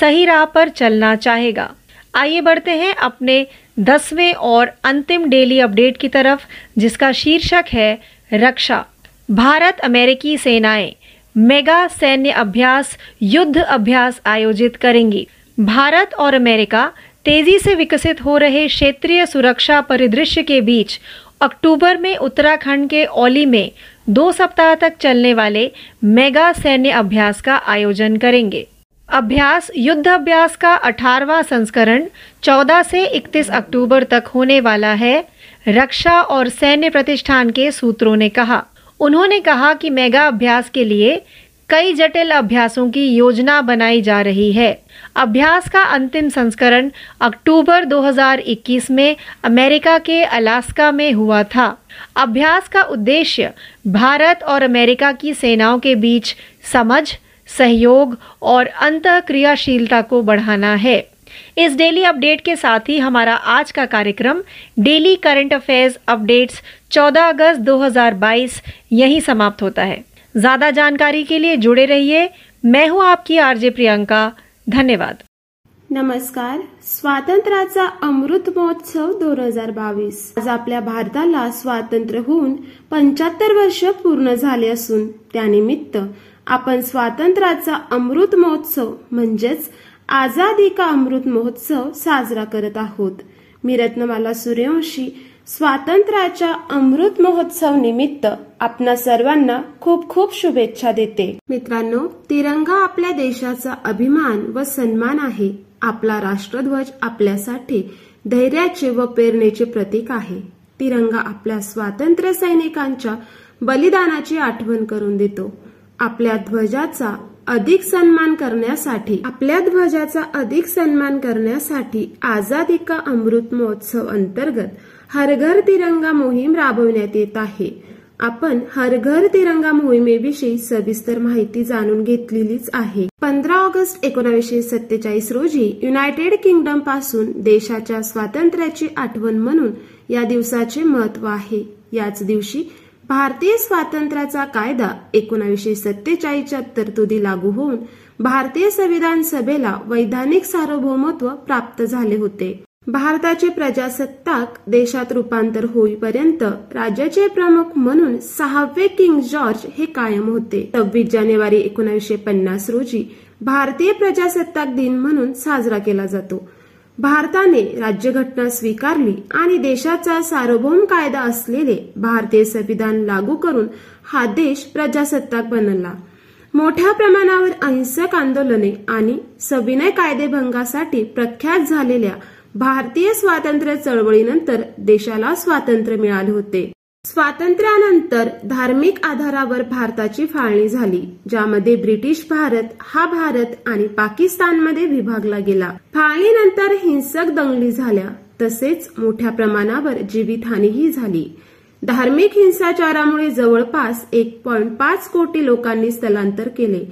सही राह पर चलना चाहेगा। आइए बढ़ते हैं अपने दसवें और अंतिम डेली अपडेट की तरफ़, जिसका शीर्षक है रक्षा। भारत अमेरिकी सेनाएँ, मेगा सैन्य अभ्यास, युद्ध अभ्यास आयोजित करेंगी। भारत और अमेरिका तेज़ी से विकसित हो रहे क्षेत्रीय सुरक्षा परिदृश्य के बीच, अक्टूबर में उत्तराखंड के ओली में दो सप्ताह तक चलने वाले मेगा सैन्य अभ्यास का आयोजन करेंगे। अभ्यास युद्ध अभ्यास का 18वां संस्करण 14 से 31 अक्टूबर तक होने वाला है। रक्षा और सैन्य प्रतिष्ठान के सूत्रों ने कहा। उन्होंने कहा कि मेगा अभ्यास के लिए कई जटिल अभ्यासों की योजना बनाई जा रही है। अभ्यास का अंतिम संस्करण अक्टूबर 2021 में अमेरिका के अलास्का में हुआ था। अभ्यास का उद्देश्य भारत और अमेरिका की सेनाओं के बीच समझ सहयोग और अंत क्रियाशीलता को बढ़ाना है। इस डेली अपडेट के साथ ही हमारा आज का कार्यक्रम, डेली करंट अफेयर्स अपडेट्स 14 अगस्त 2022 यहीं समाप्त होता है। ज़्यादा जानकारी के लिए जुड़े रहिए। मैं हूँ आपकी आरजे प्रियंका। धन्यवाद।
नमस्कार। स्वातंत्र्याचा अमृत महोत्सव दोन हज़ार बावीस. आज आपल्या भारताला स्वातंत्र्य होऊन पंच्याहत्तर वर्ष पूर्ण झाले असून, त्यानिमित्त आपण स्वातंत्र्याचा अमृत महोत्सव म्हणजेच आझादी का अमृत महोत्सव साजरा करत आहोत. मी रत्नमाला सूर्यवंशी स्वातंत्र्याच्या अमृत महोत्सव निमित्त आपणा सर्वांना खूप खूप शुभेच्छा देते. मित्रांनो तिरंगा आपल्या देशाचा अभिमान व सन्मान आहे. आपला राष्ट्रध्वज आपल्यासाठी धैर्याचे व प्रेरणेचे प्रतीक आहे. तिरंगा आपल्या स्वातंत्र्य सैनिकांच्या बलिदानाची आठवण करून देतो. आपल्या ध्वजाचा अधिक सन्मान करण्यासाठी आपल्या ध्वजाचा अधिक सन्मान करण्यासाठी आझादी का अमृत महोत्सव अंतर्गत हर घर तिरंगा मोहीम राबवण्यात येत आहे. आपण हर घर तिरंगा मोहिमेविषयी सविस्तर माहिती जाणून घेतलेलीच आहे. पंधरा ऑगस्ट एकोणीसशे सत्तेचाळीस रोजी युनायटेड किंगडमपासून देशाच्या स्वातंत्र्याची आठवण म्हणून या दिवसाचे महत्त्व आहे. याच दिवशी भारतीय स्वातंत्र्याचा कायदा एकोणावीसशे सत्तेचाळीसच्या तरतुदी लागू होऊन भारतीय संविधान सभेला वैधानिक सार्वभौमत्व प्राप्त झाले होते. भारताचे प्रजासत्ताक देशात रूपांतर होईपर्यंत राज्याचे प्रमुख म्हणून सहावे किंग जॉर्ज हे कायम होते. सव्वीस जानेवारी एकोणीसशे पन्नास रोजी भारतीय प्रजासत्ताक दिन म्हणून साजरा केला जातो. भारताने राज्यघटना स्वीकारली आणि देशाचा सार्वभौम कायदा असलेले भारतीय संविधान लागू करून हा देश प्रजासत्ताक बनला. मोठ्या प्रमाणावर अहिंसक आंदोलने आणि सविनय कायदेभंगासाठी प्रख्यात झालेल्या भारतीय स्वातंत्र्य चळवळीनंतर देशाला स्वातंत्र्य मिळाले होते. स्वातंत्र्यानंतर धार्मिक आधारावर भारताची फाळणी झाली ज्यामध्ये ब्रिटिश भारत हा भारत आणि पाकिस्तानमध्ये विभागला गेला. फाळणीनंतर हिंसक दंगली झाल्या तसेच मोठ्या प्रमाणावर जीवितहानीही झाली. धार्मिक हिंसाचारामुळे जवळपास एक पॉईंट पाच कोटी लोकांनी स्थलांतर केले.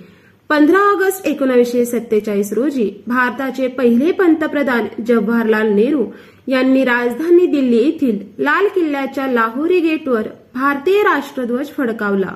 पंधरा ऑगस्ट एकोणीसशे सत्तेचाळीस रोजी भारताचे पहिले पंतप्रधान जवाहरलाल नेहरू यांनी राजधानी दिल्ली येथील लाल किल्ल्याच्या लाहोरी गेटवर भारतीय राष्ट्रध्वज फडकावला.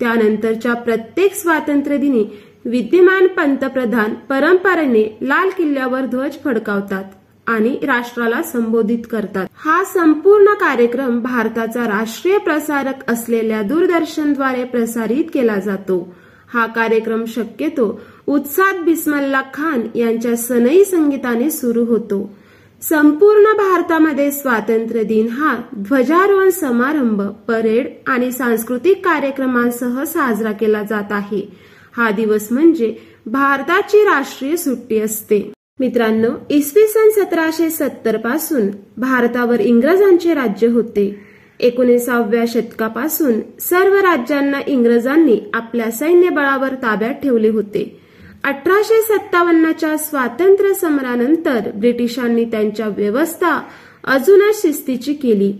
त्यानंतरच्या प्रत्येक स्वातंत्र्य दिनी विद्यमान पंतप्रधान परंपरेने लाल किल्ल्यावर ध्वज फडकावतात आणि राष्ट्राला संबोधित करतात. हा संपूर्ण कार्यक्रम भारताचा राष्ट्रीय प्रसारक असलेल्या दूरदर्शनद्वारे प्रसारित केला जातो. हा कार्यक्रम शक्यतो उत्साद बिस्मल्ला खान यांच्या सनई संगीताने सुरू होतो. संपूर्ण भारतामध्ये स्वातंत्र्य दिन हा ध्वजारोहण समारंभ परेड आणि सांस्कृतिक कार्यक्रमांसह साजरा केला जात आहे. हा दिवस म्हणजे भारताची राष्ट्रीय सुट्टी असते. मित्रांनो इसवी सन सतराशे सत्तरपासून भारतावर इंग्रजांचे राज्य होते. एकोणीसाव्या शतकापासून सर्व राज्यांना इंग्रजांनी आपल्या सैन्य बळावर ताब्यात ठेवले होते. अठराशे सत्तावन्नच्या स्वातंत्र्य समरानंतर ब्रिटिशांनी त्यांच्या व्यवस्था अजूनच शिस्तीची केली.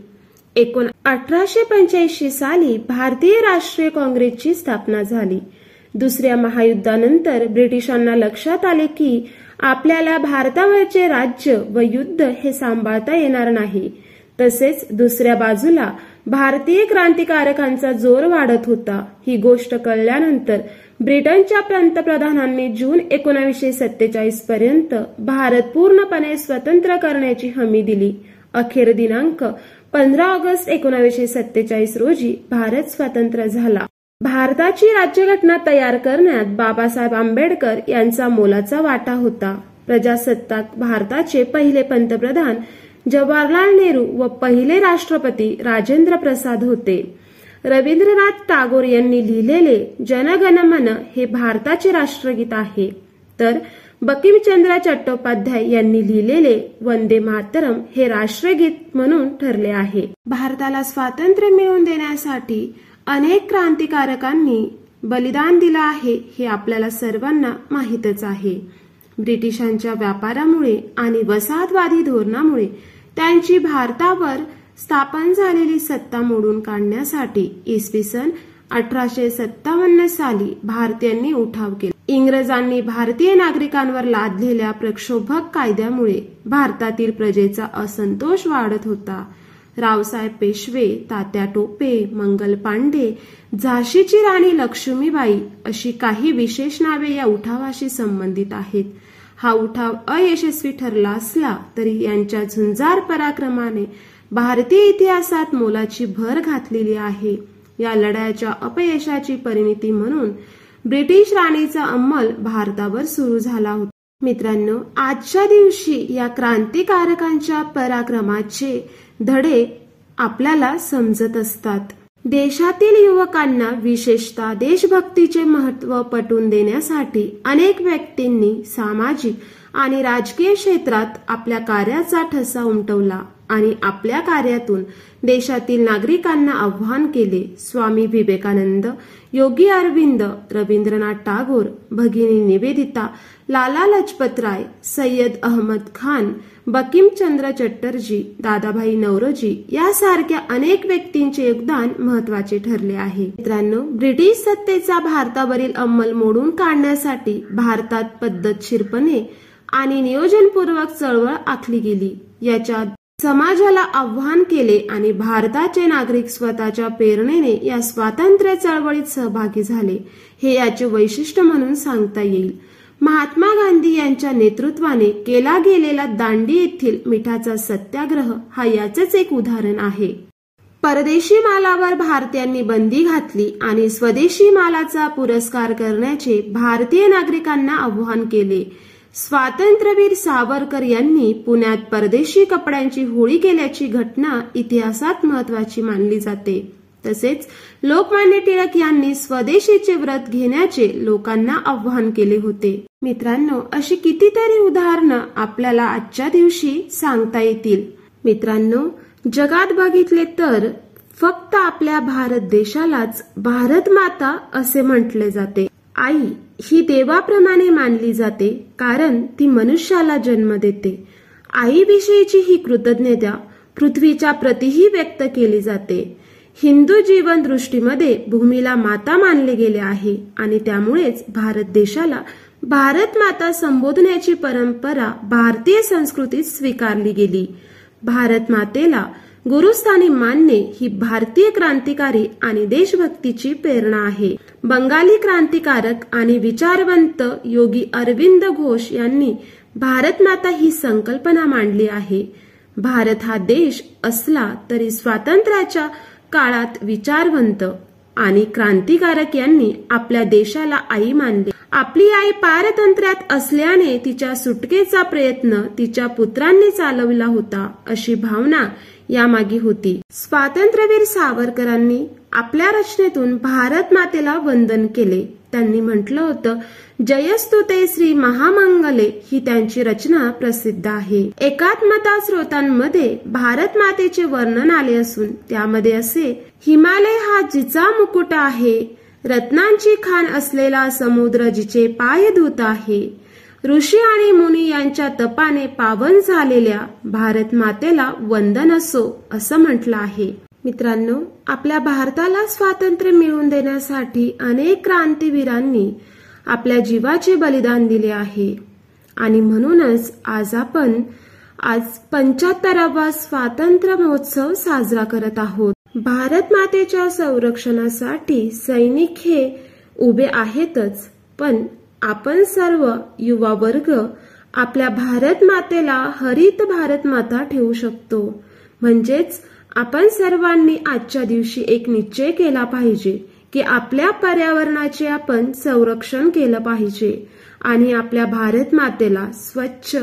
एकोण अठराशे पंच्याऐंशी साली भारतीय राष्ट्रीय काँग्रेसची स्थापना झाली. दुसऱ्या महायुद्धानंतर ब्रिटिशांना लक्षात आले की आपल्याला भारतावरचे राज्य व युद्ध हे सांभाळता येणार नाही. तसेच दुसऱ्या बाजूला भारतीय क्रांतिकारकांचा जोर वाढत होता. ही गोष्ट कळल्यानंतर ब्रिटनच्या पंतप्रधानांनी जून एकोणीसशे सत्तेचाळीस पर्यंत भारत पूर्णपणे स्वतंत्र करण्याची हमी दिली. अखेर दिनांक पंधरा ऑगस्ट एकोणीसशे सत्तेचाळीस रोजी भारत स्वतंत्र झाला. भारताची राज्यघटना तयार करण्यात बाबासाहेब आंबेडकर यांचा मोलाचा वाटा होता. प्रजासत्ताक भारताचे पहिले पंतप्रधान जवाहरलाल नेहरू व पहिले राष्ट्रपती राजेंद्र प्रसाद होते. रवींद्रनाथ टागोर यांनी लिहिलेले जनगणमन हे भारताचे राष्ट्रगीत आहे. तर बकिमचंद्र चट्टोपाध्याय यांनी लिहिलेले वंदे मातरम हे राष्ट्रगीत म्हणून ठरले आहे. भारताला स्वातंत्र्य मिळवून देण्यासाठी अनेक क्रांतिकारकांनी बलिदान दिलं आहे हे आपल्याला सर्वांना माहीतच आहे. ब्रिटिशांच्या व्यापारामुळे आणि वसाहतवादी धोरणामुळे त्यांची भारतावर स्थापन झालेली सत्ता मोडून काढण्यासाठी इसवी सन अठराशे सत्तावन्न साली भारतीयांनी उठाव केला. इंग्रजांनी भारतीय नागरिकांवर लादलेल्या प्रक्षोभक कायद्यामुळे भारतातील प्रजेचा असंतोष वाढत होता. रावसाहेब पेशवे तात्या टोपे मंगल पांडे झाशीची राणी लक्ष्मीबाई अशी काही विशेष नावे या उठावाशी संबंधित आहेत. हा उठाव अयशस्वी ठरला असला तरी यांच्या झुंजार पराक्रमाने भारतीय इतिहासात मोलाची भर घातलेली आहे. या लढ्याच्या अपयशाची परिणिती म्हणून ब्रिटिश राणीचा अंमल भारतावर सुरू झाला होता. मित्रांनो आजच्या दिवशी या क्रांतिकारकांच्या पराक्रमाचे धडे आपल्याला समजत असतात. देशातील युवकांना विशेषतः देशभक्तीचे महत्त्व पटवून देण्यासाठी अनेक व्यक्तींनी सामाजिक आणि राजकीय क्षेत्रात आपल्या कार्याचा ठसा उमटवला आणि आपल्या कार्यातून देशातील नागरिकांना आव्हान केले. स्वामी विवेकानंद योगी अरविंद रवींद्रनाथ टागोर भगिनी निवेदिता लाला लजपतराय सय्यद अहमद खान बकिमचंद्र चटर्जी दादाभाई नवरोजी यासारख्या अनेक व्यक्तींचे योगदान महत्त्वाचे ठरले आहे. मित्रांनो ब्रिटिश सत्तेचा भारतावरील अंमल मोडून काढण्यासाठी भारतात पद्धतशीरपणे आणि नियोजनपूर्वक चळवळ आखली गेली. याच्यात समाजाला आव्हान केले आणि भारताचे नागरिक स्वतःच्या प्रेरणेने या स्वातंत्र्य चळवळीत सहभागी झाले. हे याचे वैशिष्ट्य म्हणून सांगता येईल. महात्मा गांधी यांच्या नेतृत्वाने केला गेलेला दांडी येथील मिठाचा सत्याग्रह हा याचेच एक उदाहरण आहे. परदेशी मालावर भारतीयांनी बंदी घातली आणि स्वदेशी मालाचा पुरस्कार करण्याचे भारतीय नागरिकांना आवाहन केले. स्वातंत्र्यवीर सावरकर यांनी पुण्यात परदेशी कपड्यांची होळी केल्याची घटना इतिहासात महत्वाची मानली जाते. तसेच लोकमान्य टिळक यांनी स्वदेशीचे व्रत घेण्याचे लोकांना आवाहन केले होते. मित्रांनो अशी कितीतरी उदाहरणं आपल्याला आजच्या दिवशी सांगता येतील. मित्रांनो जगात बघितले तर फक्त आपल्या भारत देशालाच भारत माता असे म्हटले जाते. आई ही देवाप्रमाणे मानली जाते कारण ती मनुष्याला जन्म देते. आईविषयीची ही कृतज्ञता पृथ्वीच्या प्रतीही व्यक्त केली जाते. हिंदू जीवन दृष्टीमध्ये भूमीला माता मानले गेले आहे आणि त्यामुळेच भारत देशाला भारत माता संबोधण्याची परंपरा भारतीय संस्कृतीत स्वीकारली गेली. भारत मातेला गुरुस्थानी मानणे ही भारतीय क्रांतिकारी आणि देशभक्तीची प्रेरणा आहे. बंगाली क्रांतिकारक आणि विचारवंत योगी अरविंद घोष यांनी भारत माता ही संकल्पना मांडली आहे. भारत हा देश असला तरी स्वातंत्र्याच्या काळात विचारवंत आणि क्रांतिकारक यांनी आपल्या देशाला आई मानले. आपली आई पारतंत्र्यात असल्याने तिच्या सुटकेचा प्रयत्न तिच्या पुत्रांनी चालवला होता अशी भावना यामागे होती. स्वातंत्र्यवीर सावरकरांनी आपल्या रचनेतून भारत मातेला वंदन केले. त्यांनी म्हटलं होतं जयस्तुते श्री महामंगले ही त्यांची रचना प्रसिद्ध आहे. एकात्मता स्रोतांमध्ये भारत मातेचे वर्णन आले असून त्यामध्ये असे हिमालय हा जिचा मुकुट आहे रत्नांची खाण असलेला समुद्र जिचे पाय धुत आहे. ऋषी आणि मुनी यांच्या तपाने पावन झालेल्या भारत मातेला वंदन असो असं म्हटलं आहे. मित्रांनो आपल्या भारताला स्वातंत्र्य मिळवून देण्यासाठी अनेक क्रांतीवीरांनी आपल्या जीवाचे बलिदान दिले आहे. आणि म्हणूनच आज आपण आज पंच्याहत्तरावा स्वातंत्र्य महोत्सव साजरा करत आहोत. भारत मातेच्या संरक्षणासाठी सैनिक हे उभे आहेतच पण आपण सर्व युवा वर्ग आपल्या भारत मातेला हरित भारत माता ठेवू शकतो. म्हणजेच आपण सर्वांनी आजच्या दिवशी एक निश्चय केला पाहिजे की आपल्या पर्यावरणाचे आपण संरक्षण केलं पाहिजे आणि आपल्या भारत मातेला स्वच्छ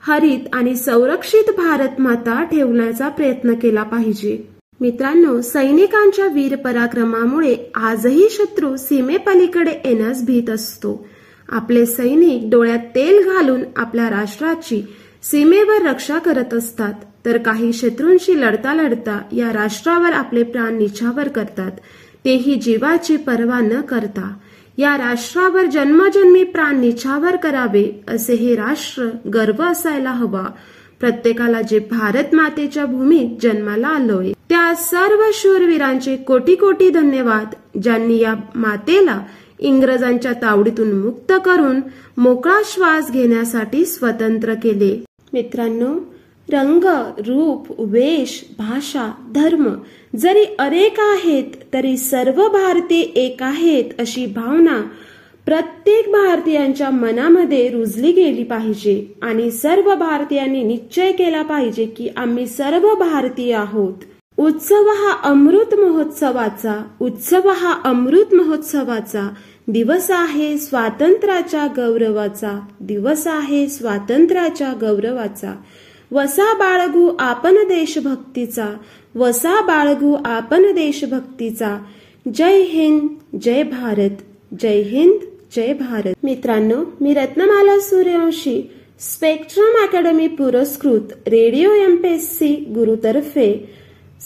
हरित आणि संरक्षित भारत माता ठेवण्याचा प्रयत्न केला पाहिजे. मित्रांनो सैनिकांच्या वीर पराक्रमामुळे आजही शत्रू सीमेपलीकडे येण्यास भीत असतो. आपले सैनिक डोळ्यात तेल घालून आपल्या राष्ट्राची सीमेवर रक्षा करत असतात तर काही शत्रूंशी लढता लढता या राष्ट्रावर आपले प्राण निछावर करतात. तेही जीवाची पर्वा न करता. या राष्ट्रावर जन्मजन्मी प्राण निछावर करावे असे हे राष्ट्र गर्व असायला हवा. प्रत्येकाला जे भारत मातेच्या भूमीत जन्माला आलोय त्या सर्व शूरवीरांचे कोटी कोटी धन्यवाद ज्यांनी या मातेला इंग्रजांच्या तावडीतून मुक्त करून मोकळा श्वास घेण्यासाठी स्वतंत्र केले. मित्रांनो रंग रूप वेश भाषा धर्म जरी अनेक आहेत तरी सर्व भारतीय एक आहेत अशी भावना प्रत्येक भारतीयांच्या मनामध्ये रुजली गेली पाहिजे आणि सर्व भारतीयांनी निश्चय केला पाहिजे की आम्ही सर्व भारतीय आहोत. उत्सव हा अमृत महोत्सवाचा उत्सव हा अमृत महोत्सवाचा दिवस आहे स्वातंत्र्याच्या गौरवाचा दिवस आहे स्वातंत्र्याच्या गौरवाचा. वसा बाळगू आपण देशभक्तीचा वसा बाळगू आपण देशभक्तीचा. जय हिंद जय भारत जय हिंद जय भारत. मित्रांनो मी रत्नमाला सूर्यवंशी स्पेक्ट्रम अकॅडमी पुरस्कृत रेडिओ एमपीएससी गुरुतर्फे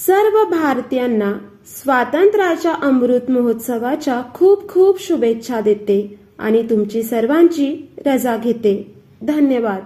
सर्व भारतीयांना स्वातंत्र्याच्या अमृत महोत्सवाच्या खूप खूप शुभेच्छा देते आणि तुमची सर्वांची रजा घेते. धन्यवाद.